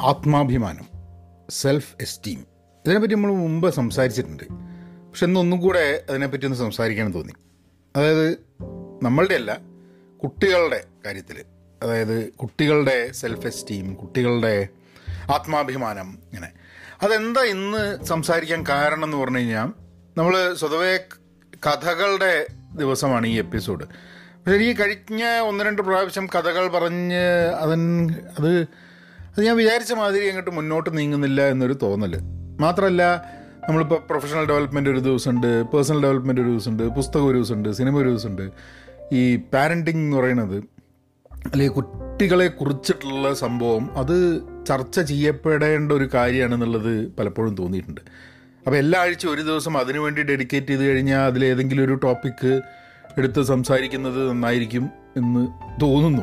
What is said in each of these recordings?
ആത്മാഭിമാനം self esteem ഇതിനെപ്പറ്റി നമ്മൾ മുമ്പ് സംസാരിച്ചിട്ടുണ്ട്. പക്ഷെ ഇന്നൊന്നും കൂടെ അതിനെപ്പറ്റി ഒന്ന് സംസാരിക്കാൻ തോന്നി. അതായത് നമ്മളുടെ അല്ല കുട്ടികളുടെ കാര്യത്തിൽ അതായത് കുട്ടികളുടെ സെൽഫ് എസ്റ്റീം കുട്ടികളുടെ ആത്മാഭിമാനം ഇങ്ങനെ. അതെന്താ ഇന്ന് സംസാരിക്കാൻ കാരണം എന്ന് പറഞ്ഞു കഴിഞ്ഞാൽ നമ്മൾ സ്വതവേ കഥകളുടെ ദിവസമാണ് ഈ എപ്പിസോഡ്. പക്ഷേ ഈ കഴിഞ്ഞ ഒന്ന് രണ്ട് പ്രാവശ്യം കഥകൾ പറഞ്ഞ് അതൻ അത് അത് ഞാൻ വിചാരിച്ച മാതിരി അങ്ങോട്ട് മുന്നോട്ട് നീങ്ങുന്നില്ല എന്നൊരു തോന്നൽ മാത്രമല്ല നമ്മളിപ്പോൾ പ്രൊഫഷണൽ ഡെവലപ്മെന്റ് ഒരു ദിവസമുണ്ട് പേഴ്സണൽ ഡെവലപ്മെന്റ് ഒരു ദിവസമുണ്ട് പുസ്തകം ഒരു ദിവസമുണ്ട് സിനിമ ഒരു ദിവസമുണ്ട്. ഈ പാരന്റിങ് എന്ന് പറയുന്നത് അല്ലെങ്കിൽ കുട്ടികളെ കുറിച്ചിട്ടുള്ള സംഭവം അത് ചർച്ച ചെയ്യപ്പെടേണ്ട ഒരു കാര്യമാണെന്നുള്ളത് പലപ്പോഴും തോന്നിയിട്ടുണ്ട്. അപ്പോൾ എല്ലാ ആഴ്ചയും ഒരു ദിവസം അതിനു വേണ്ടി ഡെഡിക്കേറ്റ് ചെയ്ത് കഴിഞ്ഞാൽ അതിലേതെങ്കിലും ഒരു ടോപ്പിക്ക് എടുത്ത് സംസാരിക്കുന്നത് നന്നായിരിക്കും എന്ന് തോന്നുന്നു.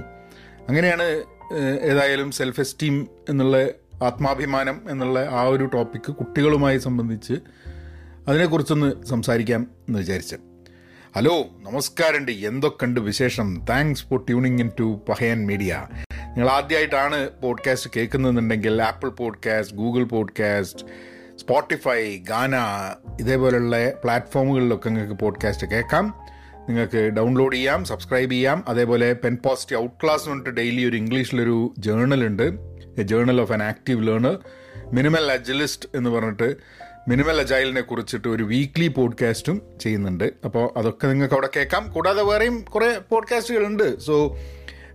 അങ്ങനെയാണ് ഏതായാലും സെൽഫ് എസ്റ്റീം എന്നുള്ള ആത്മാഭിമാനം എന്നുള്ള ആ ഒരു ടോപ്പിക്ക് കുട്ടികളുമായി സംബന്ധിച്ച് അതിനെക്കുറിച്ചൊന്ന് സംസാരിക്കാം എന്ന് വിചാരിച്ചു. ഹലോ നമസ്കാരമുണ്ട് എന്തൊക്കെയുണ്ട് വിശേഷം? Thanks for tuning in to Pahayan media നിങ്ങൾ ആദ്യമായിട്ടാണ് podcast കേൾക്കുന്നതെന്നുണ്ടെങ്കിൽ Apple podcast Google podcast Spotify Gaana ഇതേപോലുള്ള പ്ലാറ്റ്ഫോമുകളിലൊക്കെ നിങ്ങൾക്ക് പോഡ്കാസ്റ്റ് കേൾക്കാം. നിങ്ങൾക്ക് ഡൗൺലോഡ് ചെയ്യാം സബ്സ്ക്രൈബ് ചെയ്യാം. അതേപോലെ പെൻ പോസിറ്റീവ് ഔട്ട് ക്ലാസ് എന്ന് പറഞ്ഞിട്ട് ഡെയിലി ഒരു ഇംഗ്ലീഷിലൊരു ജേർണൽ ഉണ്ട്. A journal of an active learner minimal agilist എന്ന് പറഞ്ഞിട്ട് മിനിമൽ അജൈലിനെ കുറിച്ചിട്ട് ഒരു വീക്ക്ലി പോഡ്കാസ്റ്റും ചെയ്യുന്നുണ്ട്. അപ്പോൾ അതൊക്കെ നിങ്ങൾക്ക് അവിടെ കേൾക്കാം. കൂടാതെ വേറെയും കുറേ പോഡ്കാസ്റ്റുകളുണ്ട് so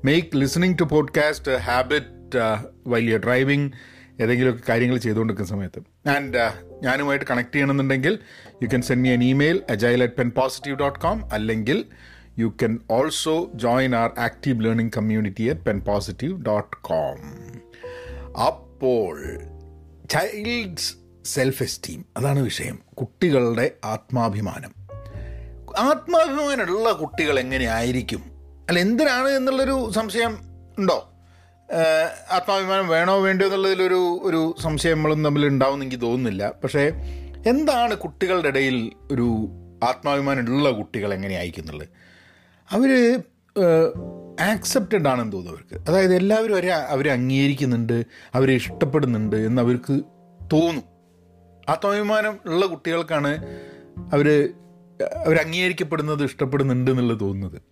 make listening to podcast habit വലിയ ഡ്രൈവിംഗ് ഏതെങ്കിലുമൊക്കെ കാര്യങ്ങൾ ചെയ്തുകൊണ്ടിരിക്കുന്ന സമയത്ത്. ആൻഡ് ഞാനുമായിട്ട് കണക്ട് ചെയ്യണമെന്നുണ്ടെങ്കിൽ you can send me an email agile at pen positive dot com അല്ലെങ്കിൽ you can also join our active learning community at pen positive dot com അപ്പോൾ child's self esteem അതാണ് വിഷയം. കുട്ടികളുടെ ആത്മാഭിമാനം. ആത്മാഭിമാനമുള്ള കുട്ടികൾ എങ്ങനെയായിരിക്കും? അല്ല എന്തിനാണ് എന്നുള്ളൊരു സംശയം ഉണ്ടോ? ആത്മാഭിമാനം വേണോ വേണ്ടോ എന്നുള്ളതിലൊരു ഒരു സംശയം നമ്മളും തമ്മിൽ ഉണ്ടാവുമെന്ന് എനിക്ക് തോന്നുന്നില്ല. പക്ഷേ എന്താണ് കുട്ടികളുടെ ഇടയിൽ ഒരു ആത്മാഭിമാനമുള്ള കുട്ടികൾ എങ്ങനെയായിരിക്കുന്നുള്ളത് അവർ ആക്സെപ്റ്റഡ് ആണെന്ന് തോന്നുന്നു അവർക്ക്. അതായത് എല്ലാവരും അവരെ അവരെ അംഗീകരിക്കുന്നുണ്ട് അവരെ ഇഷ്ടപ്പെടുന്നുണ്ട് എന്ന് അവർക്ക് തോന്നും. ആത്മാഭിമാനം ഉള്ള കുട്ടികൾക്കാണ് അവർ അവർ അംഗീകരിക്കപ്പെടുന്നത് ഇഷ്ടപ്പെടുന്നുണ്ട് എന്നുള്ളത് തോന്നുന്നത്.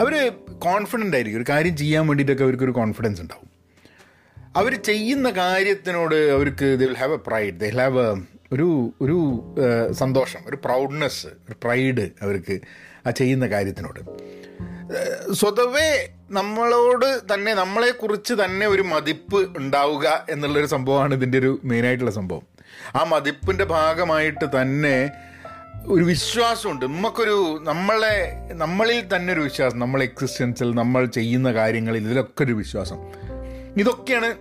അവർ കോൺഫിഡന്റ് ആയിരിക്കും. ഒരു കാര്യം ചെയ്യാൻ വേണ്ടിയിട്ടൊക്കെ അവർക്കൊരു കോൺഫിഡൻസ് ഉണ്ടാവും. അവർ ചെയ്യുന്ന കാര്യത്തിനോട് അവർക്ക് they will have a pride they have a ഒരു ഒരു സന്തോഷം ഒരു പ്രൗഡ്നെസ് ഒരു പ്രൈഡ് അവർക്ക് ആ ചെയ്യുന്ന കാര്യത്തിനോട്. സ്വതവേ നമ്മളോട് തന്നെ നമ്മളെക്കുറിച്ച് തന്നെ ഒരു മതിപ്പ് ഉണ്ടാവുക എന്നുള്ളൊരു സംഭവമാണ് ഇതിന്റെ ഒരു മെയിനായിട്ടുള്ള സംഭവം. ആ മതിപ്പിന്റെ ഭാഗമായിട്ട് തന്നെ ഒരു വിശ്വാസമുണ്ട്. നമുക്കൊരു നമ്മളെ നമ്മളിൽ തന്നെ ഒരു വിശ്വാസം. നമ്മളെ എക്സിസ്റ്റൻസിൽ നമ്മൾ ചെയ്യുന്ന കാര്യങ്ങളിൽ ഇതിലൊക്കെ ഒരു വിശ്വാസം. ഇതൊക്കെയാണ്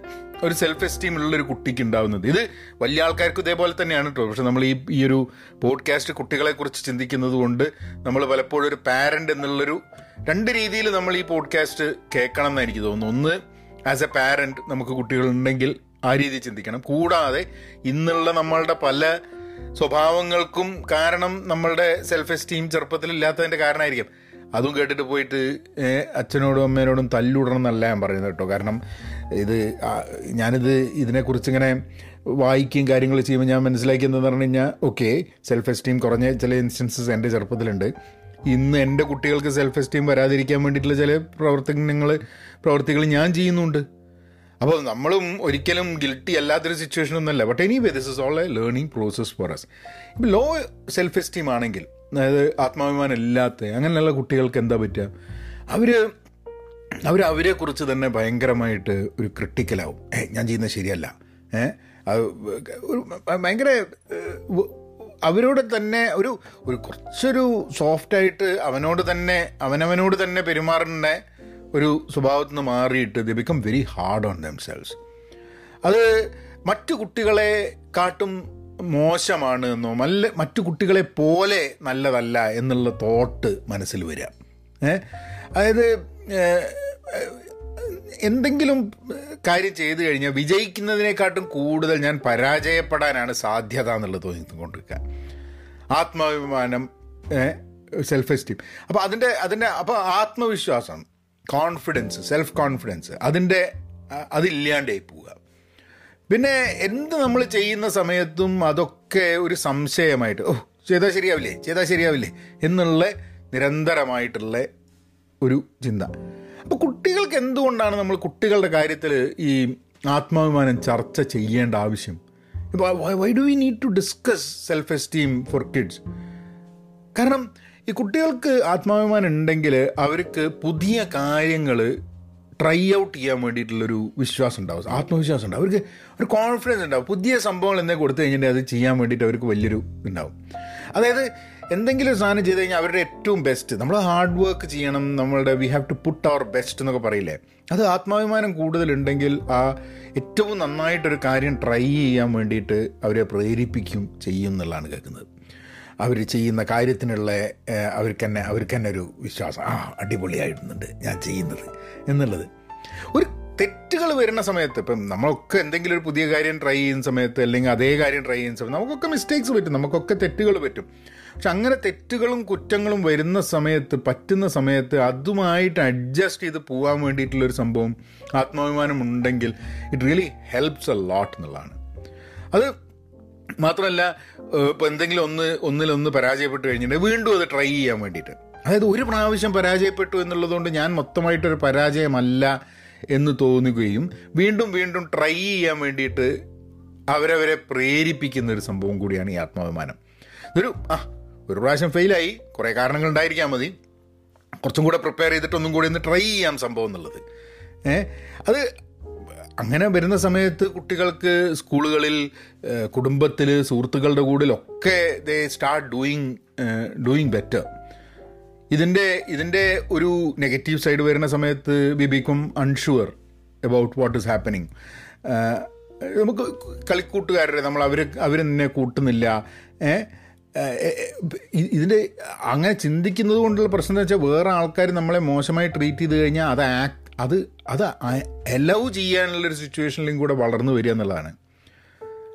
ഒരു സെൽഫ് എസ്റ്റീം ഉള്ള ഒരു കുട്ടിക്ക് ഉണ്ടാവുന്നത്. ഇത് വലിയ ആൾക്കാർക്ക് ഇതേപോലെ തന്നെയാണ് കേട്ടോ. പക്ഷെ നമ്മൾ ഈ ഈ ഒരു പോഡ്കാസ്റ്റ് കുട്ടികളെക്കുറിച്ച് ചിന്തിക്കുന്നത് കൊണ്ട് നമ്മൾ പലപ്പോഴും ഒരു പാരന്റ് എന്നുള്ളൊരു രണ്ട് രീതിയിൽ നമ്മൾ ഈ പോഡ്കാസ്റ്റ് കേൾക്കണം എന്ന് എനിക്ക് തോന്നുന്നു. ഒന്ന് ആസ് എ പാരന്റ് നമുക്ക് കുട്ടികളുണ്ടെങ്കിൽ ആ രീതിയിൽ ചിന്തിക്കണം. കൂടാതെ ഇന്നുള്ള നമ്മളുടെ പല സ്വഭാവങ്ങൾക്കും കാരണം നമ്മളുടെ സെൽഫ് എസ്റ്റീം ചെറുപ്പത്തിൽ ഇല്ലാത്തതിന്റെ കാരണമായിരിക്കും. അതും കേട്ടിട്ട് പോയിട്ട് അച്ഛനോടും അമ്മേനോടും തല്ലുടണം എന്നല്ല ഞാൻ പറയുന്നത് കേട്ടോ. കാരണം ഇത് ഞാനിത് ഇതിനെക്കുറിച്ച് ഇങ്ങനെ വായിക്കുകയും കാര്യങ്ങൾ ചെയ്യുമ്പോൾ ഞാൻ മനസ്സിലാക്കിയെന്ന് പറഞ്ഞു കഴിഞ്ഞാൽ ഓക്കെ സെൽഫ് എസ്റ്റീം കുറഞ്ഞ ചില ഇൻസ്റ്റൻസസ് എന്റെ ചെറുപ്പത്തിലുണ്ട്. ഇന്ന് എന്റെ കുട്ടികൾക്ക് സെൽഫ് എസ്റ്റീം വരാതിരിക്കാൻ വേണ്ടിയിട്ടുള്ള ചില പ്രവർത്തനങ്ങൾ പ്രവർത്തികൾ ഞാൻ ചെയ്യുന്നുണ്ട്. അപ്പോൾ നമ്മളും ഒരിക്കലും ഗിൽട്ടി അല്ലാത്തൊരു സിറ്റുവേഷൻ ഒന്നല്ല but anyway this is all a learning process for us ഇപ്പം ലോ സെൽഫ് എസ്റ്റീം ആണെങ്കിൽ അതായത് ആത്മാഭിമാനം ഇല്ലാത്ത അങ്ങനെയുള്ള കുട്ടികൾക്ക് എന്താ പറ്റുക? അവർ അവർ അവരെക്കുറിച്ച് തന്നെ ഭയങ്കരമായിട്ട് ഒരു ക്രിട്ടിക്കലാവും ഏ ഞാൻ ചെയ്യുന്നത് ശരിയല്ല. ഏ ഒരു ഭയങ്കര അവരോട് തന്നെ ഒരു ഒരു കുറച്ചൊരു സോഫ്റ്റായിട്ട് അവനോട് തന്നെ അവനവനോട് തന്നെ പെരുമാറുന്ന ഒരു സ്വഭാവത്തിൽ നിന്ന് മാറിയിട്ട് they become very hard on themselves അത് മറ്റു കുട്ടികളെ കാട്ടും മോശമാണ് എന്നോ നല്ല മറ്റു കുട്ടികളെ പോലെ നല്ലതല്ല എന്നുള്ള തോട്ട് മനസ്സിൽ വരിക. അതായത് എന്തെങ്കിലും കാര്യം ചെയ്തു കഴിഞ്ഞാൽ വിജയിക്കുന്നതിനെക്കാട്ടും കൂടുതൽ ഞാൻ പരാജയപ്പെടാനാണ് സാധ്യത എന്നുള്ളത് തോന്നിക്കൊണ്ടിരിക്കുക. ആത്മാഭിമാനം സെൽഫ് എസ്റ്റീം അപ്പോൾ അതിന്റെ അതിന്റെ അപ്പോൾ ആത്മവിശ്വാസം. കോൺഫിഡൻസ് സെൽഫ് കോൺഫിഡൻസ് അതിന്റെ അതില്ലാണ്ടായി പോവുക. പിന്നെ എന്ത് നമ്മൾ ചെയ്യുന്ന സമയത്തും അതൊക്കെ ഒരു സംശയമായിട്ട് ഓ ചെയ്താൽ ശരിയാവില്ലേ ചെയ്താൽ ശരിയാവില്ലേ എന്നുള്ള നിരന്തരമായിട്ടുള്ള ഒരു ചിന്ത. അപ്പോൾ കുട്ടികൾക്ക് എന്തുകൊണ്ടാണ് നമ്മൾ കുട്ടികളുടെ കാര്യത്തിൽ ഈ ആത്മാഭിമാനം ചർച്ച ചെയ്യേണ്ട ആവശ്യം? ഇപ്പോൾ why do we need to discuss self esteem for kids കാരണം ഈ കുട്ടികൾക്ക് ആത്മാഭിമാനം ഉണ്ടെങ്കിൽ അവർക്ക് പുതിയ കാര്യങ്ങൾ ട്രൈ ഔട്ട് ചെയ്യാൻ വേണ്ടിയിട്ടുള്ളൊരു വിശ്വാസം ഉണ്ടാവും ആത്മവിശ്വാസം ഉണ്ടാവും. അവർക്ക് ഒരു കോൺഫിഡൻസ് ഉണ്ടാവും. പുതിയ സംഭവങ്ങൾ എന്തെങ്കിലും കൊടുത്തു കഴിഞ്ഞിട്ടുണ്ടെങ്കിൽ അത് ചെയ്യാൻ വേണ്ടിയിട്ട് അവർക്ക് വലിയൊരു ഉണ്ടാവും അതായത് എന്തെങ്കിലും സാധനം ചെയ്ത് കഴിഞ്ഞാൽ അവരുടെ ഏറ്റവും ബെസ്റ്റ് നമ്മൾ ഹാർഡ് വർക്ക് ചെയ്യണം നമ്മളുടെ we have to put our best എന്നൊക്കെ പറയില്ലേ? അത് ആത്മാഭിമാനം കൂടുതലുണ്ടെങ്കിൽ ആ ഏറ്റവും നന്നായിട്ടൊരു കാര്യം ട്രൈ ചെയ്യാൻ വേണ്ടിയിട്ട് അവരെ പ്രേരിപ്പിക്കും ചെയ്യും എന്നുള്ളതാണ് കേൾക്കുന്നത്. അവർ ചെയ്യുന്ന കാര്യത്തിനുള്ള അവർക്ക് തന്നെ അവർക്ക് തന്നെ ഒരു വിശ്വാസം. ആ അടിപൊളിയായിട്ടുണ്ട് ഞാൻ ചെയ്യുന്നത് എന്നുള്ളത്. ഒരു തെറ്റുകൾ വരുന്ന സമയത്ത് ഇപ്പം നമ്മളൊക്കെ എന്തെങ്കിലും ഒരു പുതിയ കാര്യം ട്രൈ ചെയ്യുന്ന സമയത്ത് അല്ലെങ്കിൽ അതേ കാര്യം ട്രൈ ചെയ്യുന്ന സമയത്ത് നമുക്കൊക്കെ മിസ്റ്റേക്സ് പറ്റും നമുക്കൊക്കെ തെറ്റുകൾ പറ്റും. പക്ഷെ അങ്ങനെ തെറ്റുകളും കുറ്റങ്ങളും വരുന്ന സമയത്ത് പറ്റുന്ന സമയത്ത് അതുമായിട്ട് അഡ്ജസ്റ്റ് ചെയ്ത് പോകാൻ വേണ്ടിയിട്ടുള്ളൊരു സംഭവം ആത്മാഭിമാനം ഉണ്ടെങ്കിൽ it really helps a lot എന്നുള്ളതാണ്. അത് മാത്രമല്ല ഇപ്പോൾ എന്തെങ്കിലും ഒന്ന് ഒന്നിലൊന്ന് പരാജയപ്പെട്ട് കഴിഞ്ഞിട്ടുണ്ടെങ്കിൽ വീണ്ടും അത് ട്രൈ ചെയ്യാൻ വേണ്ടിയിട്ട്. അതായത് ഒരു പ്രാവശ്യം പരാജയപ്പെട്ടു എന്നുള്ളതുകൊണ്ട് ഞാൻ മൊത്തമായിട്ടൊരു പരാജയമല്ല എന്ന് തോന്നുകയും വീണ്ടും വീണ്ടും ട്രൈ ചെയ്യാൻ വേണ്ടിയിട്ട് അവരവരെ പ്രേരിപ്പിക്കുന്ന ഒരു സംഭവം കൂടിയാണ് ഈ ആത്മാഭിമാനം. ഇതൊരു ആ ഒരു പ്രാവശ്യം ഫെയിലായി കുറേ കാരണങ്ങൾ ഉണ്ടായിരിക്കാൻ മതി. കുറച്ചും കൂടെ പ്രിപ്പയർ ചെയ്തിട്ട് ഒന്നും കൂടി ഒന്ന് ട്രൈ ചെയ്യാം സംഭവം എന്നുള്ളത്. അത് അങ്ങനെ വരുന്ന സമയത്ത് കുട്ടികൾക്ക് സ്കൂളുകളിൽ കുടുംബത്തിൽ സുഹൃത്തുക്കളുടെ കൂടിലൊക്കെ they start doing doing better ഇതിന്റെ ഇതിന്റെ ഒരു നെഗറ്റീവ് സൈഡ് വരുന്ന സമയത്ത് we become unsure about what is happening നമുക്ക് കളിക്കൂട്ടുകാരുടെ നമ്മൾ അവർ അവർ നിന്നെ കൂട്ടുന്നില്ല. ഇതിന്റെ അങ്ങനെ ചിന്തിക്കുന്നത് കൊണ്ടുള്ള പ്രശ്നം എന്ന് വെച്ചാൽ വേറെ ആൾക്കാർ നമ്മളെ മോശമായി ട്രീറ്റ് ചെയ്ത് കഴിഞ്ഞാൽ അത് ആക്ട് അത് അത് എലവ് ചെയ്യാനുള്ളൊരു സിറ്റുവേഷനിലും കൂടെ വളർന്നു വരിക എന്നുള്ളതാണ്.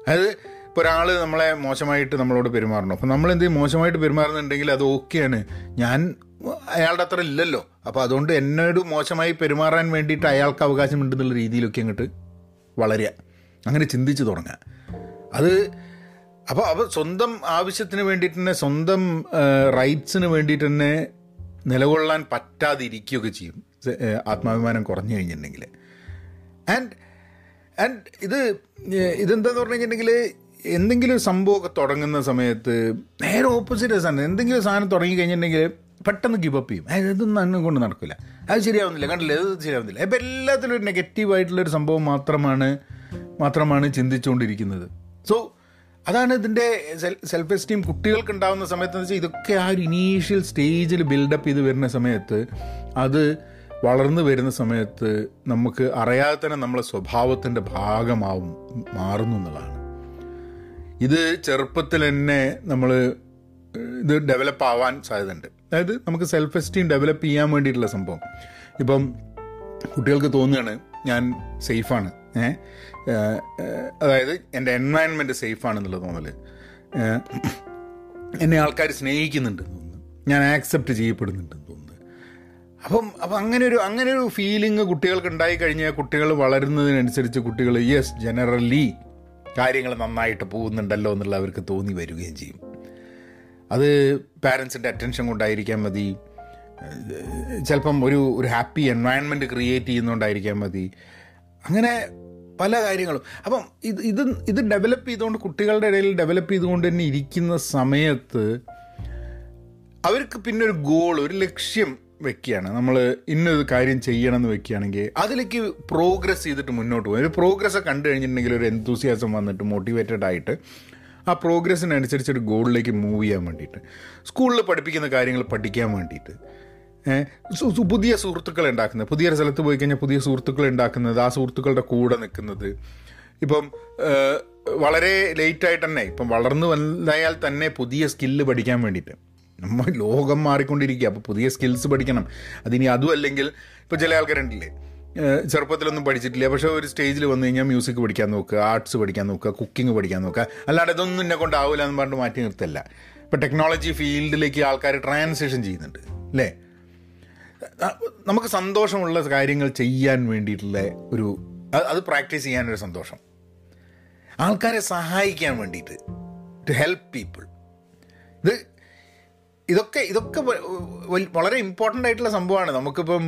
അതായത് ഇപ്പോൾ ഒരാൾ നമ്മളെ മോശമായിട്ട് നമ്മളോട് പെരുമാറണം. അപ്പം നമ്മൾ എന്തെങ്കിലും മോശമായിട്ട് പെരുമാറുന്നുണ്ടെങ്കിൽ അത് ഓക്കെയാണ് ഞാൻ അയാളുടെ അത്ര ഇല്ലല്ലോ. അപ്പോൾ അതുകൊണ്ട് എന്നോട് മോശമായി പെരുമാറാൻ വേണ്ടിയിട്ട് അയാൾക്ക് അവകാശമുണ്ടെന്നുള്ള രീതിയിലൊക്കെ അങ്ങോട്ട് വളരുക. അങ്ങനെ ചിന്തിച്ച് തുടങ്ങുക. അത് അപ്പോൾ അവ സ്വന്തം ആവശ്യത്തിന് വേണ്ടിയിട്ട് തന്നെ സ്വന്തം റൈറ്റ്സിന് വേണ്ടിയിട്ട് തന്നെ നിലകൊള്ളാൻ പറ്റാതിരിക്കുകയൊക്കെ ചെയ്യും. ആത്മാഭിമാനം കുറഞ്ഞു കഴിഞ്ഞിട്ടുണ്ടെങ്കിൽ ആൻഡ് ആൻഡ് ഇത് ഇതെന്താന്ന് പറഞ്ഞു കഴിഞ്ഞിട്ടുണ്ടെങ്കിൽ എന്തെങ്കിലും സംഭവമൊക്കെ തുടങ്ങുന്ന സമയത്ത് നേരെ ഓപ്പോസിറ്റ് സാധനം എന്തെങ്കിലും സാധനം തുടങ്ങി കഴിഞ്ഞിട്ടുണ്ടെങ്കിൽ പെട്ടെന്ന് ഗിവ് അപ്പ് ചെയ്യും. ഇതൊന്നും അന്നും കൊണ്ട് നടക്കില്ല അത് ശരിയാവുന്നില്ല കണ്ടില്ല? ഇത് ശരിയാവുന്നില്ല. ഇപ്പം എല്ലാത്തിലും ഒരു നെഗറ്റീവായിട്ടുള്ളൊരു സംഭവം മാത്രമാണ് മാത്രമാണ് ചിന്തിച്ചുകൊണ്ടിരിക്കുന്നത്. സോ അതാണ് ഇതിന്റെ സെൽഫ് എസ്റ്റീം കുട്ടികൾക്ക് ഉണ്ടാകുന്ന സമയത്ത് എന്ന് വെച്ചാൽ ഇതൊക്കെ ആ ഒരു ഇനീഷ്യൽ സ്റ്റേജിൽ ബിൽഡപ്പ് ചെയ്ത് വരുന്ന സമയത്ത് അത് വളർന്നു വരുന്ന സമയത്ത് നമുക്ക് അറിയാതെ തന്നെ നമ്മളെ സ്വഭാവത്തിന്റെ ഭാഗമാവും മാറുന്നു എന്നുള്ളതാണ്. ഇത് ചെറുപ്പത്തിൽ തന്നെ നമ്മൾ ഇത് ഡെവലപ്പ് ആവാൻ സാധ്യതയുണ്ട്. അതായത് നമുക്ക് സെൽഫ് എസ്റ്റീം ഡെവലപ്പ് ചെയ്യാൻ വേണ്ടിയിട്ടുള്ള സംഭവം. ഇപ്പം കുട്ടികൾക്ക് തോന്നുകയാണ് ഞാൻ സേഫാണ് ഏ അതായത് എന്റെ എൻവയൺമെന്റ് സേഫാണെന്നുള്ള തോന്നൽ എന്നെ ആൾക്കാർ സ്നേഹിക്കുന്നുണ്ട് ഞാൻ ആക്സെപ്റ്റ് ചെയ്യപ്പെടുന്നുണ്ടെന്ന് തോന്നുന്നു. അപ്പം അപ്പം അങ്ങനെ ഒരു അങ്ങനെ ഒരു ഫീലിംഗ് കുട്ടികൾക്ക് ഉണ്ടായി കഴിഞ്ഞാൽ കുട്ടികൾ വളരുന്നതിനനുസരിച്ച് കുട്ടികൾ യെസ് ജനറലി കാര്യങ്ങൾ നന്നായിട്ട് പോകുന്നുണ്ടല്ലോ എന്നുള്ള അവർക്ക് തോന്നി വരികയും ചെയ്യും. അത് പാരൻസിന്റെ അറ്റൻഷൻ കൊണ്ടായിരിക്കാൻ മതി. ചിലപ്പം ഒരു ഒരു ഹാപ്പി എൻവയൺമെന്റ് ക്രിയേറ്റ് ചെയ്യുന്നതുകൊണ്ടായിരിക്കാൻ മതി. അങ്ങനെ പല കാര്യങ്ങളും. അപ്പം ഇത് ഇത് ഇത് ഡെവലപ്പ് ചെയ്തുകൊണ്ട് കുട്ടികളുടെ ഇടയിൽ ഡെവലപ്പ് ചെയ്തുകൊണ്ട് തന്നെ ഇരിക്കുന്ന സമയത്ത് അവർക്ക് പിന്നെ ഒരു ഗോൾ ഒരു ലക്ഷ്യം വെക്കുകയാണ്. നമ്മൾ ഇന്നൊരു കാര്യം ചെയ്യണം എന്ന് വെക്കുകയാണെങ്കിൽ അതിലേക്ക് പ്രോഗ്രസ് ചെയ്തിട്ട് മുന്നോട്ട് പോകും. ഒരു പ്രോഗ്രസ് കണ്ടു കഴിഞ്ഞിട്ടുണ്ടെങ്കിൽ ഒരു എന്തൂസിയാസം വന്നിട്ട് മോട്ടിവേറ്റഡ് ആയിട്ട് ആ പ്രോഗ്രസ്സിനനുസരിച്ച് ഒരു ഗോളിലേക്ക് മൂവ് ചെയ്യാൻ വേണ്ടിയിട്ട് സ്കൂളിൽ പഠിപ്പിക്കുന്ന കാര്യങ്ങൾ പഠിക്കാൻ വേണ്ടിയിട്ട്. പുതിയ സുഹൃത്തുക്കൾ ഉണ്ടാക്കുന്നത്. പുതിയ സ്ഥലത്ത് പോയി കഴിഞ്ഞാൽ പുതിയ സുഹൃത്തുക്കൾ ഉണ്ടാക്കുന്നത് ആ സുഹൃത്തുക്കളുടെ കൂടെ നിൽക്കുന്നത്. ഇപ്പം വളരെ ലേറ്റായിട്ട് തന്നെ ഇപ്പം വളർന്നു വന്നയാൽ തന്നെ പുതിയ സ്കില്ല് പഠിക്കാൻ വേണ്ടിയിട്ട്. നമ്മൾ ലോകം മാറിക്കൊണ്ടിരിക്കുക അപ്പോൾ പുതിയ സ്കിൽസ് പഠിക്കണം. അതിനി അതും അല്ലെങ്കിൽ ഇപ്പോൾ ചില ആൾക്കാരുണ്ടല്ലേ ചെറുപ്പത്തിലൊന്നും പഠിച്ചിട്ടില്ല. പക്ഷേ ഒരു സ്റ്റേജിൽ വന്നു കഴിഞ്ഞാൽ മ്യൂസിക് പഠിക്കാൻ നോക്കുക ആർട്സ് പഠിക്കാൻ നോക്കുക കുക്കിംഗ് പഠിക്കാൻ നോക്കുക. അല്ലാണ്ട് ഇതൊന്നും എന്നെ കൊണ്ടാവില്ല എന്ന് പറഞ്ഞിട്ട് മാറ്റി നിർത്തല്ല. ഇപ്പോൾ ടെക്നോളജി ഫീൽഡിലേക്ക് ആൾക്കാർ ട്രാൻസിഷൻ ചെയ്യുന്നുണ്ട് അല്ലേ? നമുക്ക് സന്തോഷമുള്ള കാര്യങ്ങൾ ചെയ്യാൻ വേണ്ടിയിട്ടുള്ള ഒരു അത് പ്രാക്ടീസ് ചെയ്യാനൊരു സന്തോഷം. ആൾക്കാരെ സഹായിക്കാൻ വേണ്ടിയിട്ട് ടു ഹെൽപ്പ് പീപ്പിൾ ഇത് ഇതൊക്കെ ഇതൊക്കെ വളരെ ഇമ്പോർട്ടന്റ് ആയിട്ടുള്ള സംഭവമാണ്. നമുക്കിപ്പം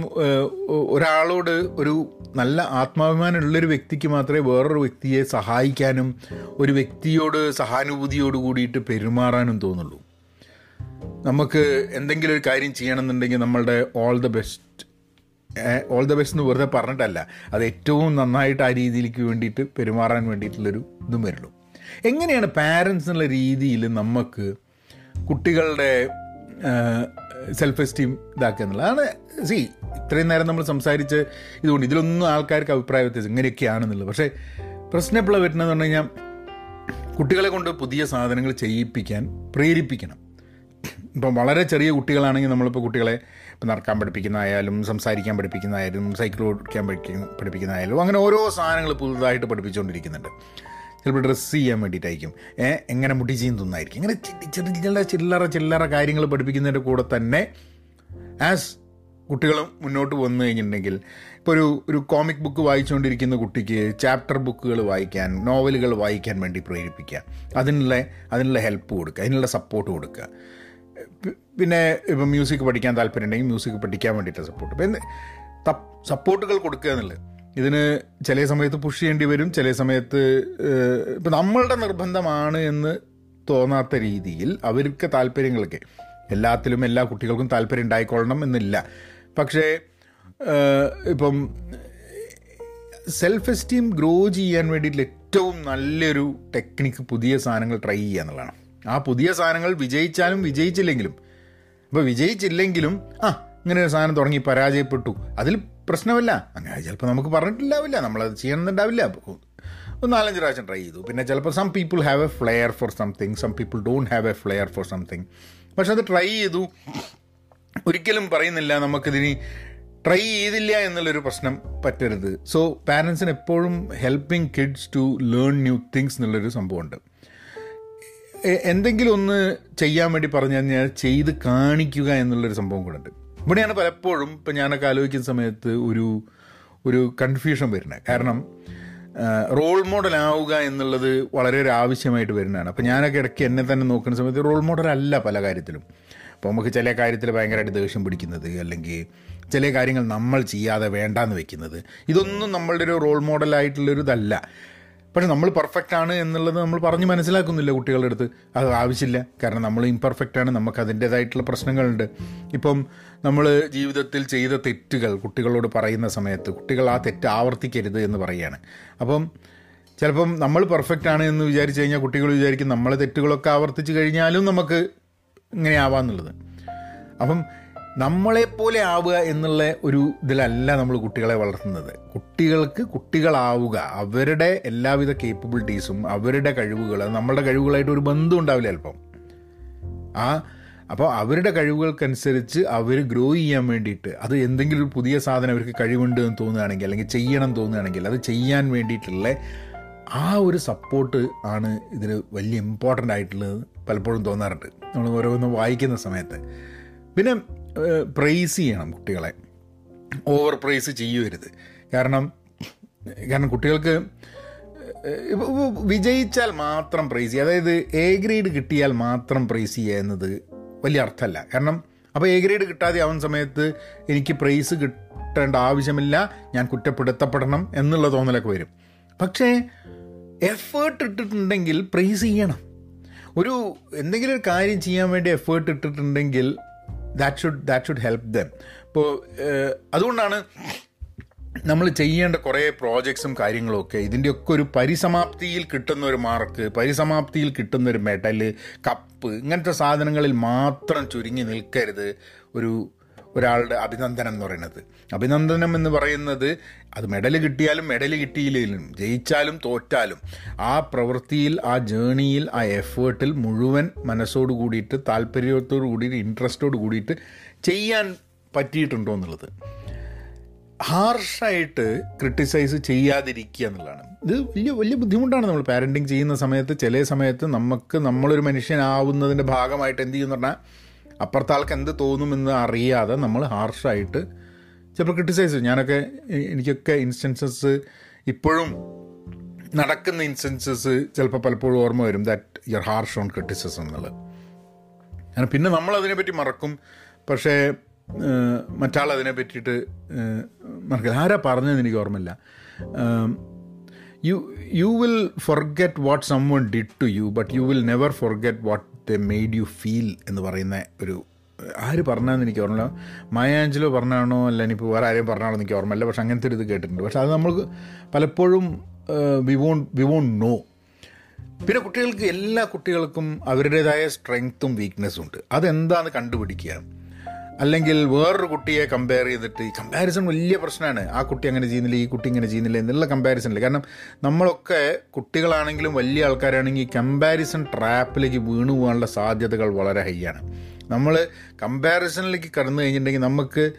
ഒരാളോട് ഒരു നല്ല ആത്മാഭിമാനമുള്ളൊരു വ്യക്തിക്ക് മാത്രമേ വേറൊരു വ്യക്തിയെ സഹായിക്കാനും ഒരു വ്യക്തിയോട് സഹാനുഭൂതിയോട് കൂടിയിട്ട് പെരുമാറാനും തോന്നുള്ളൂ. നമുക്ക് എന്തെങ്കിലും ഒരു കാര്യം ചെയ്യണമെന്നുണ്ടെങ്കിൽ നമ്മളുടെ all the best all the best എന്ന് വെറുതെ പറഞ്ഞിട്ടല്ല. അത് ഏറ്റവും നന്നായിട്ട് ആ രീതിയിലേക്ക് വേണ്ടിയിട്ട് പെരുമാറാൻ വേണ്ടിയിട്ടുള്ളൊരു ഇതും വരുള്ളൂ. എങ്ങനെയാണ് പാരൻസ് എന്നുള്ള രീതിയിൽ നമുക്ക് കുട്ടികളുടെ സെൽഫ് എസ്റ്റീം ഇതാക്കുക എന്നുള്ളതാണ്. സി ഇത്രയും നേരം നമ്മൾ സംസാരിച്ച് ഇതുകൊണ്ട് ഇതിലൊന്നും ആൾക്കാർക്ക് അഭിപ്രായ വ്യത്യാസം ഇങ്ങനെയൊക്കെയാണെന്നുള്ളത്. പക്ഷേ പ്രശ്നം എപ്പോഴാണ് വരുന്നതെന്ന് പറഞ്ഞു കഴിഞ്ഞാൽ കുട്ടികളെ കൊണ്ട് പുതിയ സാധനങ്ങൾ ചെയ്യിപ്പിക്കാൻ പ്രേരിപ്പിക്കണം. ഇപ്പം വളരെ ചെറിയ കുട്ടികളാണെങ്കിൽ നമ്മളിപ്പോൾ കുട്ടികളെ ഇപ്പം നടക്കാൻ പഠിപ്പിക്കുന്നതായാലും സംസാരിക്കാൻ പഠിപ്പിക്കുന്നതായാലും സൈക്കിൾ ഓടിക്കാൻ പഠിക്കുന്ന പഠിപ്പിക്കുന്നതായാലും അങ്ങനെ ഓരോ സാധനങ്ങൾ പുതുതായിട്ട് പഠിപ്പിച്ചുകൊണ്ടിരിക്കുന്നുണ്ട്. ചിലപ്പോൾ ഡ്രസ്സ് ചെയ്യാൻ വേണ്ടിയിട്ടായിരിക്കും. എങ്ങനെ മുട്ടി ചെയ്യും തിന്നായിരിക്കും. ഇങ്ങനെ ചി- ചെറിയ ചില്ലറ ചില്ലറ കാര്യങ്ങൾ പഠിപ്പിക്കുന്നതിന്റെ കൂടെ തന്നെ ആസ് കുട്ടികൾ മുന്നോട്ട് വന്നു കഴിഞ്ഞിട്ടുണ്ടെങ്കിൽ ഇപ്പോൾ ഒരു ഒരു കോമിക് ബുക്ക് വായിച്ചുകൊണ്ടിരിക്കുന്ന കുട്ടിക്ക് ചാപ്റ്റർ ബുക്കുകൾ വായിക്കാൻ നോവലുകൾ വായിക്കാൻ വേണ്ടി പ്രേരിപ്പിക്കുക അതിനുള്ള അതിനുള്ള ഹെൽപ്പ് കൊടുക്കുക അതിനുള്ള സപ്പോർട്ട് കൊടുക്കുക. പിന്നെ ഇപ്പം മ്യൂസിക് പഠിക്കാൻ താല്പര്യം ഉണ്ടെങ്കിൽ മ്യൂസിക് പഠിക്കാൻ വേണ്ടിയിട്ട് സപ്പോർട്ട് ഇപ്പം സപ്പോർട്ടുകൾ കൊടുക്കുക എന്നുള്ളത്. ഇതിന് ചില സമയത്ത് പുഷ് ചെയ്യേണ്ടി വരും ചില സമയത്ത് ഇപ്പം നമ്മളുടെ നിർബന്ധമാണ് എന്ന് തോന്നാത്ത രീതിയിൽ അവർക്ക് താല്പര്യങ്ങളൊക്കെ എല്ലാത്തിലും എല്ലാ കുട്ടികൾക്കും താല്പര്യം ഉണ്ടായിക്കൊള്ളണം എന്നില്ല. പക്ഷേ ഇപ്പം സെൽഫ് എസ്റ്റീം ഗ്രോ ചെയ്യാൻ വേണ്ടിയിട്ടുള്ള ഏറ്റവും നല്ലൊരു ടെക്നിക്ക് പുതിയ സാധനങ്ങൾ ട്രൈ ചെയ്യുക എന്നുള്ളതാണ്. ആ പുതിയ സാധനങ്ങൾ വിജയിച്ചാലും വിജയിച്ചില്ലെങ്കിലും അപ്പോൾ വിജയിച്ചില്ലെങ്കിലും ആ ഇങ്ങനെ ഒരു സാധനം തുടങ്ങി പരാജയപ്പെട്ടു അതിൽ പ്രശ്നമില്ല. അങ്ങനെ ചിലപ്പോൾ നമുക്ക് പറഞ്ഞിട്ടില്ലാവില്ല. നമ്മളത് ചെയ്യണമെന്നുണ്ടാവില്ല ഒരു നാലഞ്ച് പ്രാവശ്യം ട്രൈ ചെയ്തു. പിന്നെ ചിലപ്പോൾ some people have a flair for something some people don't have a flair for something പക്ഷെ അത് ട്രൈ ചെയ്തു. ഒരിക്കലും പറയുന്നില്ല നമുക്കിതിന് ട്രൈ ചെയ്തില്ല എന്നുള്ളൊരു പ്രശ്നം പറ്റരുത്. സോ പാരൻസിന് എപ്പോഴും helping kids to learn new things എന്നുള്ളൊരു സംഭവമുണ്ട്. എന്തെങ്കിലും ഒന്ന് ചെയ്യാൻ വേണ്ടി പറഞ്ഞു കഴിഞ്ഞാൽ ചെയ്ത് കാണിക്കുക എന്നുള്ളൊരു സംഭവം കൂടെ ഉണ്ട്. ഇവിടെയാണ് പലപ്പോഴും ഇപ്പം ഞാനൊക്കെ ആലോചിക്കുന്ന സമയത്ത് ഒരു ഒരു കൺഫ്യൂഷൻ വരുന്നത് കാരണം റോൾ മോഡൽ ആവുക എന്നുള്ളത് വളരെ ഒരു ആവശ്യമായിട്ട് വരുന്നതാണ്. അപ്പം ഞാനൊക്കെ ഇടയ്ക്ക് എന്നെ തന്നെ നോക്കുന്ന സമയത്ത് റോൾ മോഡൽ അല്ല പല കാര്യത്തിലും. അപ്പോൾ നമുക്ക് ചില കാര്യത്തിൽ ഭയങ്കരമായിട്ട് ദേഷ്യം പിടിക്കുന്നത് അല്ലെങ്കിൽ ചില കാര്യങ്ങൾ നമ്മൾ ചെയ്യാതെ വേണ്ടാന്ന് വെക്കുന്നത് ഇതൊന്നും നമ്മളുടെ ഒരു റോൾ മോഡലായിട്ടുള്ളൊരു പക്ഷെ നമ്മൾ പെർഫെക്റ്റ് ആണ് എന്നുള്ളത് നമ്മൾ പറഞ്ഞ് മനസ്സിലാക്കുന്നില്ല കുട്ടികളുടെ അടുത്ത്. അത് ആവശ്യമില്ല. കാരണം നമ്മൾ ഇംപെർഫെക്റ്റ് ആണ്. നമുക്ക് അതിന്റേതായിട്ടുള്ള പ്രശ്നങ്ങളുണ്ട്. ഇപ്പം നമ്മൾ ജീവിതത്തിൽ ചെയ്ത തെറ്റുകൾ കുട്ടികളോട് പറയുന്ന സമയത്ത് കുട്ടികൾ ആ തെറ്റ് ആവർത്തിക്കരുത് എന്ന് പറയുകയാണ്. അപ്പം ചിലപ്പം നമ്മൾ പെർഫെക്റ്റ് ആണ് എന്ന് വിചാരിച്ചു കഴിഞ്ഞാൽ കുട്ടികൾ വിചാരിക്കും നമ്മളെ തെറ്റുകളൊക്കെ ആവർത്തിച്ച് കഴിഞ്ഞാലും നമുക്ക് ഇങ്ങനെ ആവാന്നുള്ളത് അപ്പം നമ്മളെപ്പോലെ ആവുക എന്നുള്ള ഒരു ഇതിലല്ല നമ്മൾ കുട്ടികളെ വളർത്തുന്നത്. കുട്ടികൾക്ക് കുട്ടികളാവുക അവരുടെ എല്ലാവിധ കേപ്പബിലിറ്റീസും അവരുടെ കഴിവുകൾ നമ്മളുടെ കഴിവുകളായിട്ട് ഒരു ബന്ധം ഉണ്ടാവില്ല അല്പം ആ അപ്പോൾ അവരുടെ കഴിവുകൾക്കനുസരിച്ച് അവർ ഗ്രോ ചെയ്യാൻ വേണ്ടിയിട്ട് അത് എന്തെങ്കിലും ഒരു പുതിയ സാധനം അവർക്ക് കഴിവുണ്ട് എന്ന് തോന്നുകയാണെങ്കിൽ അല്ലെങ്കിൽ ചെയ്യണം എന്ന് തോന്നുകയാണെങ്കിൽ അത് ചെയ്യാൻ വേണ്ടിയിട്ടുള്ള ആ ഒരു സപ്പോർട്ട് ആണ് ഇതിന് വലിയ ഇമ്പോർട്ടന്റ് ആയിട്ടുള്ളത് പലപ്പോഴും തോന്നാറുണ്ട്. നമ്മൾ ഓരോന്ന് വായിക്കുന്ന സമയത്ത്. പിന്നെ പ്രൈസ് ചെയ്യണം കുട്ടികളെ. ഓവർ പ്രൈസ് ചെയ്യരുത് കാരണം കാരണം കുട്ടികൾക്ക് വിജയിച്ചാൽ മാത്രം പ്രൈസ് ചെയ്യുക. അതായത് എ ഗ്രേഡ് കിട്ടിയാൽ മാത്രം പ്രൈസ് ചെയ്യുക എന്നത് വലിയ അർത്ഥമല്ല. കാരണം അപ്പോൾ എ ഗ്രേഡ് കിട്ടാതെ ആവുന്ന സമയത്ത് എനിക്ക് പ്രൈസ് കിട്ടേണ്ട ആവശ്യമില്ല ഞാൻ കുറ്റപ്പെടുത്തപ്പെടണം എന്നുള്ള തോന്നലൊക്കെ വരും. പക്ഷേ എഫേർട്ട് ഇട്ടിട്ടുണ്ടെങ്കിൽ പ്രൈസ് ചെയ്യണം. ഒരു എന്തെങ്കിലും ഒരു കാര്യം ചെയ്യാൻ വേണ്ടി effort ഇട്ടിട്ടുണ്ടെങ്കിൽ that should that should help them ഇപ്പോൾ അതുകൊണ്ടാണ് നമ്മൾ ചെയ്യേണ്ട കുറേ പ്രോജക്ട്സും കാര്യങ്ങളും ഒക്കെ ഇതിന്റെയൊക്കെ ഒരു പരിസമാപ്തിയിൽ കിട്ടുന്ന ഒരു മാർക്ക് പരിസമാപ്തിയിൽ കിട്ടുന്ന ഒരു മെഡൽ കപ്പ് ഇങ്ങനത്തെ സാധനങ്ങളിൽ മാത്രം ചുരുങ്ങി നിൽക്കരുത്. ഒരു ഒരാളുടെ അഭിനന്ദനം എന്ന് പറയുന്നത്. അഭിനന്ദനം എന്ന് പറയുന്നത് അത് മെഡൽ കിട്ടിയാലും മെഡൽ കിട്ടിയില്ലെങ്കിലും ജയിച്ചാലും തോറ്റാലും ആ പ്രവൃത്തിയിൽ ആ ജേണിയിൽ ആ എഫേർട്ടിൽ മുഴുവൻ മനസ്സോട് കൂടിയിട്ട് താല്പര്യത്തോട് കൂടിയിട്ട് ഇൻട്രസ്റ്റോട് കൂടിയിട്ട് ചെയ്യാൻ പറ്റിയിട്ടുണ്ടോ എന്നുള്ളത്. ഹാർഷായിട്ട് ക്രിട്ടിസൈസ് ചെയ്യാതിരിക്കുക എന്നുള്ളതാണ്. ഇത് വലിയ വലിയ ബുദ്ധിമുട്ടാണ് നമ്മൾ പാരന്റിങ് ചെയ്യുന്ന സമയത്ത് ചില സമയത്ത് നമുക്ക് നമ്മളൊരു മനുഷ്യനാവുന്നതിന്റെ ഭാഗമായിട്ട് എന്ത് ചെയ്യുന്നു പറഞ്ഞാൽ അപ്പുറത്തെ ആൾക്ക് എന്ത് തോന്നുമെന്ന് അറിയാതെ നമ്മൾ ഹാർഷായിട്ട് ചിലപ്പോൾ ക്രിട്ടിസൈസ് ചെയ്യും. ഞാനൊക്കെ എനിക്കൊക്കെ ഇൻസ്റ്റൻസസ് ഇപ്പോഴും നടക്കുന്ന ഇൻസ്റ്റൻസസ് ചിലപ്പോൾ പലപ്പോഴും ഓർമ്മ വരും that you're harsh on criticism എന്നുള്ളത് കാരണം പിന്നെ നമ്മൾ അതിനെപ്പറ്റി മറക്കും. പക്ഷേ മറ്റാൾ അതിനെ പറ്റിയിട്ട് മറക്കില്ല. ആരാ പറഞ്ഞതെന്ന് എനിക്ക് ഓർമ്മയില്ല. You you will forget what someone did to you but you will never forget what they made you feel എന്ന് പറയുന്ന ഒരു ആര് പറഞ്ഞാന്ന് എനിക്ക് ഓർമ്മയില്ല. മായാഞ്ചലോ പറഞ്ഞാണോ അല്ല ഇനിയിപ്പോൾ വേറെ ആരെയും പറഞ്ഞാണോ എനിക്ക് ഓർമ്മയില്ല. പക്ഷെ അങ്ങനത്തെ ഒരു ഇത് കേട്ടിട്ടുണ്ട്. പക്ഷെ അത് നമുക്ക് പലപ്പോഴും we won't we won't know പിന്നെ കുട്ടികൾക്ക് എല്ലാ കുട്ടികൾക്കും അവരുടേതായ സ്ട്രെങ്ത്തും വീക്ക്നെസ്സും ഉണ്ട്. അതെന്താണെന്ന് കണ്ടുപിടിക്കുക. അല്ലെങ്കിൽ വേറൊരു കുട്ടിയെ കമ്പയർ ചെയ്തിട്ട് ഈ കമ്പാരിസൺ വലിയ പ്രശ്നമാണ്. ആ കുട്ടി അങ്ങനെ ചെയ്യുന്നില്ല ഈ കുട്ടി ഇങ്ങനെ ചെയ്യുന്നില്ല എന്നുള്ള കമ്പാരിസണില്ല കാരണം നമ്മളൊക്കെ കുട്ടികളാണെങ്കിലും വലിയ ആൾക്കാരാണെങ്കിൽ കമ്പാരിസൺ ട്രാപ്പിലേക്ക് വീണു പോകാനുള്ള സാധ്യതകൾ വളരെ ഹൈ ആണ്. നമ്മൾ കമ്പാരിസണിലേക്ക് കടന്നു കഴിഞ്ഞിട്ടുണ്ടെങ്കിൽ നമുക്ക്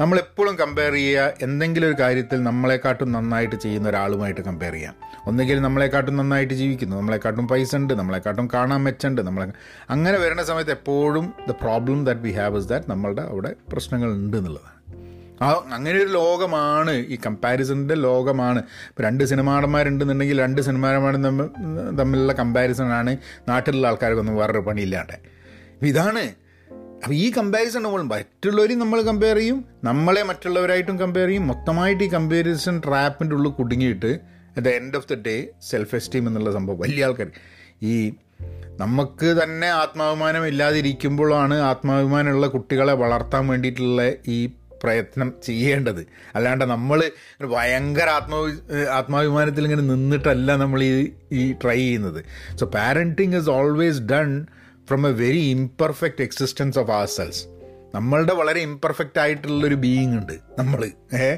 നമ്മളെപ്പോഴും കമ്പയർ ചെയ്യുക. എന്തെങ്കിലും ഒരു കാര്യത്തിൽ നമ്മളെക്കാട്ടും നന്നായിട്ട് ചെയ്യുന്ന ഒരാളുമായിട്ട് കമ്പയർ ചെയ്യാം. ഒന്നുകിൽ നമ്മളെക്കാട്ടും നന്നായിട്ട് ജീവിക്കുന്നു നമ്മളെക്കാട്ടും പൈസ ഉണ്ട് നമ്മളെക്കാട്ടും കാണാൻ മെച്ചുണ്ട് നമ്മളെ അങ്ങനെ വരുന്ന സമയത്ത് എപ്പോഴും the problem that we have is that നമ്മളുടെ അവിടെ പ്രശ്നങ്ങൾ ഉണ്ട് എന്നുള്ളതാണ്. ആ അങ്ങനെ ഒരു ലോകമാണ് ഈ കമ്പാരിസണിന്റെ ലോകമാണ്. ഇപ്പോൾ രണ്ട് സിനിമാടന്മാരുണ്ടെന്നുണ്ടെങ്കിൽ രണ്ട് സിനിമാടന്മാരും തമ്മിൽ തമ്മിലുള്ള കമ്പാരിസണാണ് നാട്ടിലുള്ള ആൾക്കാർക്കൊന്നും വേറൊരു പണിയില്ലാണ്ട്. ഇതാണ്. അപ്പോൾ ഈ കമ്പാരിസൺ നമ്മൾ മറ്റുള്ളവരെയും നമ്മൾ കമ്പയർ ചെയ്യും നമ്മളെ മറ്റുള്ളവരായിട്ടും കമ്പയർ ചെയ്യും മൊത്തമായിട്ട് ഈ കമ്പാരിസൺ ട്രാപ്പിന്റെ ഉള്ളിൽ കുടുങ്ങിയിട്ട് at the end of the day self esteem എന്നുള്ള സംഭവം വലിയ ആൾക്കാർ ഈ നമുക്ക് തന്നെ ആത്മാഭിമാനം ഇല്ലാതിരിക്കുമ്പോഴാണ് ആത്മാഭിമാനമുള്ള കുട്ടികളെ വളർത്താൻ വേണ്ടിയിട്ടുള്ള ഈ പ്രയത്നം ചെയ്യേണ്ടത്. അല്ലാണ്ട് നമ്മൾ ഭയങ്കര ആത്മാവി ആത്മാഭിമാനത്തിൽ ഇങ്ങനെ നിന്നിട്ടല്ല നമ്മൾ ഈ ഈ ട്രൈ ചെയ്യുന്നത്. So parenting is always done from a very imperfect existence of ourselves നമ്മളുടെ വളരെ ഇംപെർഫെക്റ്റ് ആയിട്ടുള്ളൊരു ബീയിങ് ഉണ്ട് നമ്മൾ ഏ?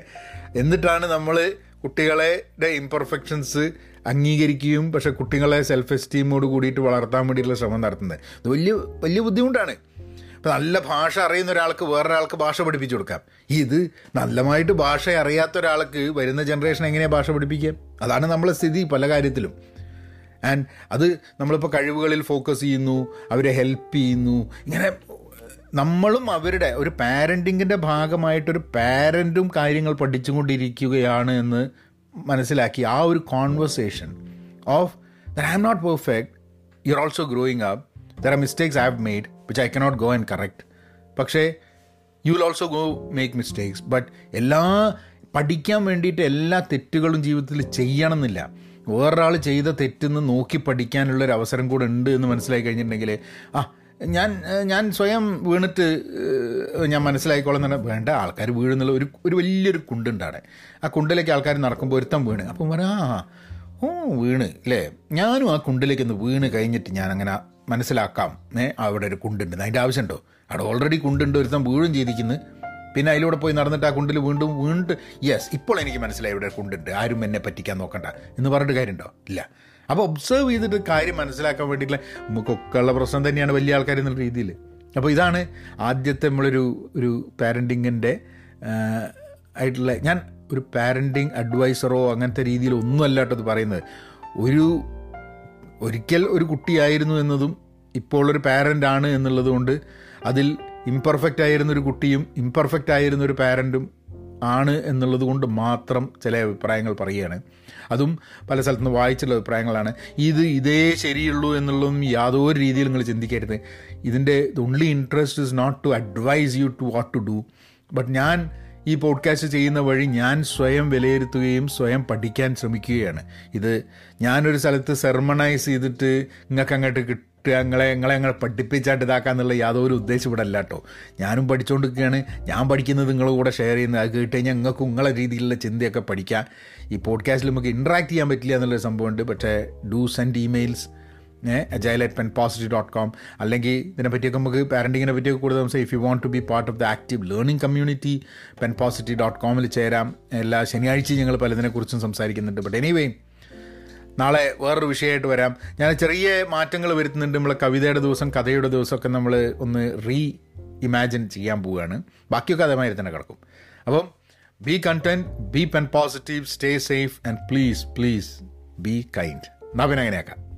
എന്നിട്ടാണ് നമ്മൾ കുട്ടികളെ ഇംപെർഫെക്ഷൻസ് അംഗീകരിക്കുകയും പക്ഷെ കുട്ടികളെ സെൽഫ് എസ്റ്റീമോട് കൂടിയിട്ട് വളർത്താൻ വേണ്ടിയിട്ടുള്ള ശ്രമം നടത്തുന്നത്. ഇത് വലിയ വലിയ ബുദ്ധിമുട്ടാണ്. ഇപ്പം നല്ല ഭാഷ അറിയുന്ന ഒരാൾക്ക് വേറൊരാൾക്ക് ഭാഷ പഠിപ്പിച്ചു കൊടുക്കാം. ഇത് നല്ലമായിട്ട് ഭാഷ അറിയാത്ത ഒരാൾക്ക് വരുന്ന ജനറേഷൻ എങ്ങനെയാണ് ഭാഷ പഠിപ്പിക്കുക? അതാണ് നമ്മളെ സ്ഥിതി പല കാര്യത്തിലും. ആൻഡ് അത് നമ്മളിപ്പോൾ കഴിവുകളിൽ ഫോക്കസ് ചെയ്യുന്നു അവരെ ഹെൽപ്പ് ചെയ്യുന്നു ഇങ്ങനെ നമ്മളും അവരുടെ ഒരു പാരന്റിങ്ങിന്റെ ഭാഗമായിട്ടൊരു പാരന്റും കാര്യങ്ങൾ പഠിച്ചുകൊണ്ടിരിക്കുകയാണ് എന്ന് മനസ്സിലാക്കി ആ ഒരു conversation of there I am not perfect you are also growing up there are mistakes I have made which I cannot go and correct പക്ഷേ you will also go make mistakes but എല്ലാ പഠിക്കാൻ വേണ്ടിയിട്ട് എല്ലാ തെറ്റുകളും ജീവിതത്തിൽ ചെയ്യണമെന്നില്ല. വേറൊരാൾ ചെയ്ത തെറ്റെന്ന് നോക്കി പഠിക്കാനുള്ള ഒരു അവസരം കൂടെ ഉണ്ട് എന്ന് മനസ്സിലാക്കി കഴിഞ്ഞിട്ടുണ്ടെങ്കിൽ ആ ഞാൻ ഞാൻ സ്വയം വീണിട്ട് ഞാൻ മനസ്സിലായിക്കോളാം തന്നെ വേണ്ട. ആൾക്കാർ വീഴുന്നുള്ള ഒരു ഒരു വലിയൊരു കുണ്ടുണ്ട് ആ കുണ്ടിലേക്ക് ആൾക്കാർ നടക്കുമ്പോൾ ഒരുത്തം വീണ്. അപ്പം പറയാ ആ ഓ വീണ്. അല്ലേ ഞാനും ആ കുണ്ടിലേക്ക് ഒന്ന് വീണ് കഴിഞ്ഞിട്ട് ഞാൻ അങ്ങനെ മനസ്സിലാക്കാം. ഏ അവിടെ ഒരു കുണ്ടുണ്ട്. അതിന്റെ ആവശ്യമുണ്ടോ? അവിടെ ഓൾറെഡി കുണ്ടുണ്ട് ഒരുത്തം വീഴും ചെയ്തിരിക്കുന്നു. പിന്നെ അതിലൂടെ പോയി നടന്നിട്ട് ആ കുണ്ടിൽ വീണ്ടും വീണ്ടും യെസ് ഇപ്പോൾ എനിക്ക് മനസ്സിലായി ഇവിടെ കുണ്ടുണ്ട്. ആരും എന്നെ പറ്റിക്കാൻ നോക്കണ്ട. എന്ന് പറഞ്ഞിട്ട് കാര്യമുണ്ടോ? ഇല്ല. അപ്പോൾ ഒബ്സർവ് ചെയ്തിട്ട് കാര്യം മനസ്സിലാക്കാൻ വേണ്ടിയിട്ടുള്ള നമുക്കൊക്കെ ഉള്ള പ്രശ്നം തന്നെയാണ് വലിയ ആൾക്കാർ എന്നുള്ള രീതിയിൽ. അപ്പോൾ ഇതാണ് ആദ്യത്തെ നമ്മളൊരു ഒരു പാരന്റിങ്ങിന്റെ ആയിട്ടുള്ള ഞാൻ ഒരു പാരന്റിങ് അഡ്വൈസറോ അങ്ങനത്തെ രീതിയിൽ ഒന്നും അല്ലാട്ടത് പറയുന്നത്. ഒരു ഒരിക്കൽ ഒരു കുട്ടിയായിരുന്നു എന്നതും ഇപ്പോൾ ഒരു പാരന്റ് ആണ് എന്നുള്ളതുകൊണ്ട് അതിൽ ഇംപെർഫെക്റ്റ് ആയിരുന്നൊരു കുട്ടിയും ഇംപെർഫെക്റ്റ് ആയിരുന്നൊരു പാരന്റും ആണ് എന്നുള്ളത് കൊണ്ട് മാത്രം ചില അഭിപ്രായങ്ങൾ പറയുകയാണ്. അതും പല സ്ഥലത്തു നിന്ന് വായിച്ചുള്ള അഭിപ്രായങ്ങളാണ്. ഇത് ഇതേ ശരിയുള്ളൂ എന്നുള്ളതും യാതൊരു രീതിയിൽ നിങ്ങൾ ചിന്തിക്കരുത്. ഇതിന്റെ only interest is not to advise you to what to do but ഞാൻ ഈ പോഡ്കാസ്റ്റ് ചെയ്യുന്ന വഴി ഞാൻ സ്വയം വിലയിരുത്തുകയും സ്വയം പഠിക്കാൻ ശ്രമിക്കുകയാണ്. ഇത് ഞാനൊരു സ്ഥലത്ത് സെർമണൈസ് ചെയ്തിട്ട് നിങ്ങൾക്ക് അങ്ങോട്ട് കിട്ടുക നിങ്ങളെ നിങ്ങളെ അങ്ങനെ പഠിപ്പിച്ചായിട്ട് ഇതാക്കാന്നുള്ള യാതൊരു ഉദ്ദേശം ഇവിടെ അല്ല കേട്ടോ. ഞാനും പഠിച്ചുകൊണ്ടിരിക്കുകയാണ് ഞാൻ പഠിക്കുന്നത് നിങ്ങളുടെ കൂടെ ഷെയർ ചെയ്യുന്നത്. അത് കേട്ട് കഴിഞ്ഞാൽ നിങ്ങൾക്ക് നിങ്ങളെ രീതിയിലുള്ള ചിന്തയൊക്കെ പഠിക്കാം ഈ പോഡ്കാസ്റ്റിൽ നമുക്ക് ഇൻട്രാക്ട് ചെയ്യാൻ പറ്റില്ല എന്നുള്ളൊരു സംഭവമുണ്ട്. പക്ഷേ do send emails agile at pen positive dot com അല്ലെങ്കിൽ ഇതിനെപ്പറ്റിയൊക്കെ നമുക്ക് പാരന്റിങ്ങിനെ പറ്റിയൊക്കെ കൂടുതൽ സംസാരിക്കും. If you want to be part of the active learning community pen positive dot കോമിൽ ചേരാം. എല്ലാ ശനിയാഴ്ചയും ഞങ്ങൾ പലതിനെക്കുറിച്ചും സംസാരിക്കുന്നുണ്ട്. ബട്ട് എനിവേ നാളെ വേറൊരു വിഷയമായിട്ട് വരാം. ഞാൻ ചെറിയ മാറ്റങ്ങൾ വരുത്തുന്നുണ്ട്. നമ്മളെ കവിതയുടെ ദിവസം കഥയുടെ ദിവസമൊക്കെ നമ്മൾ ഒന്ന് റീ ഇമാജിൻ ചെയ്യാൻ പോവുകയാണ്. ബാക്കിയൊക്കെ അതേമാതിരി തന്നെ കിടക്കും. അപ്പം be content be pen positive stay safe and please please be kind എന്നാ പിന്നെ അങ്ങനെയാക്കാം.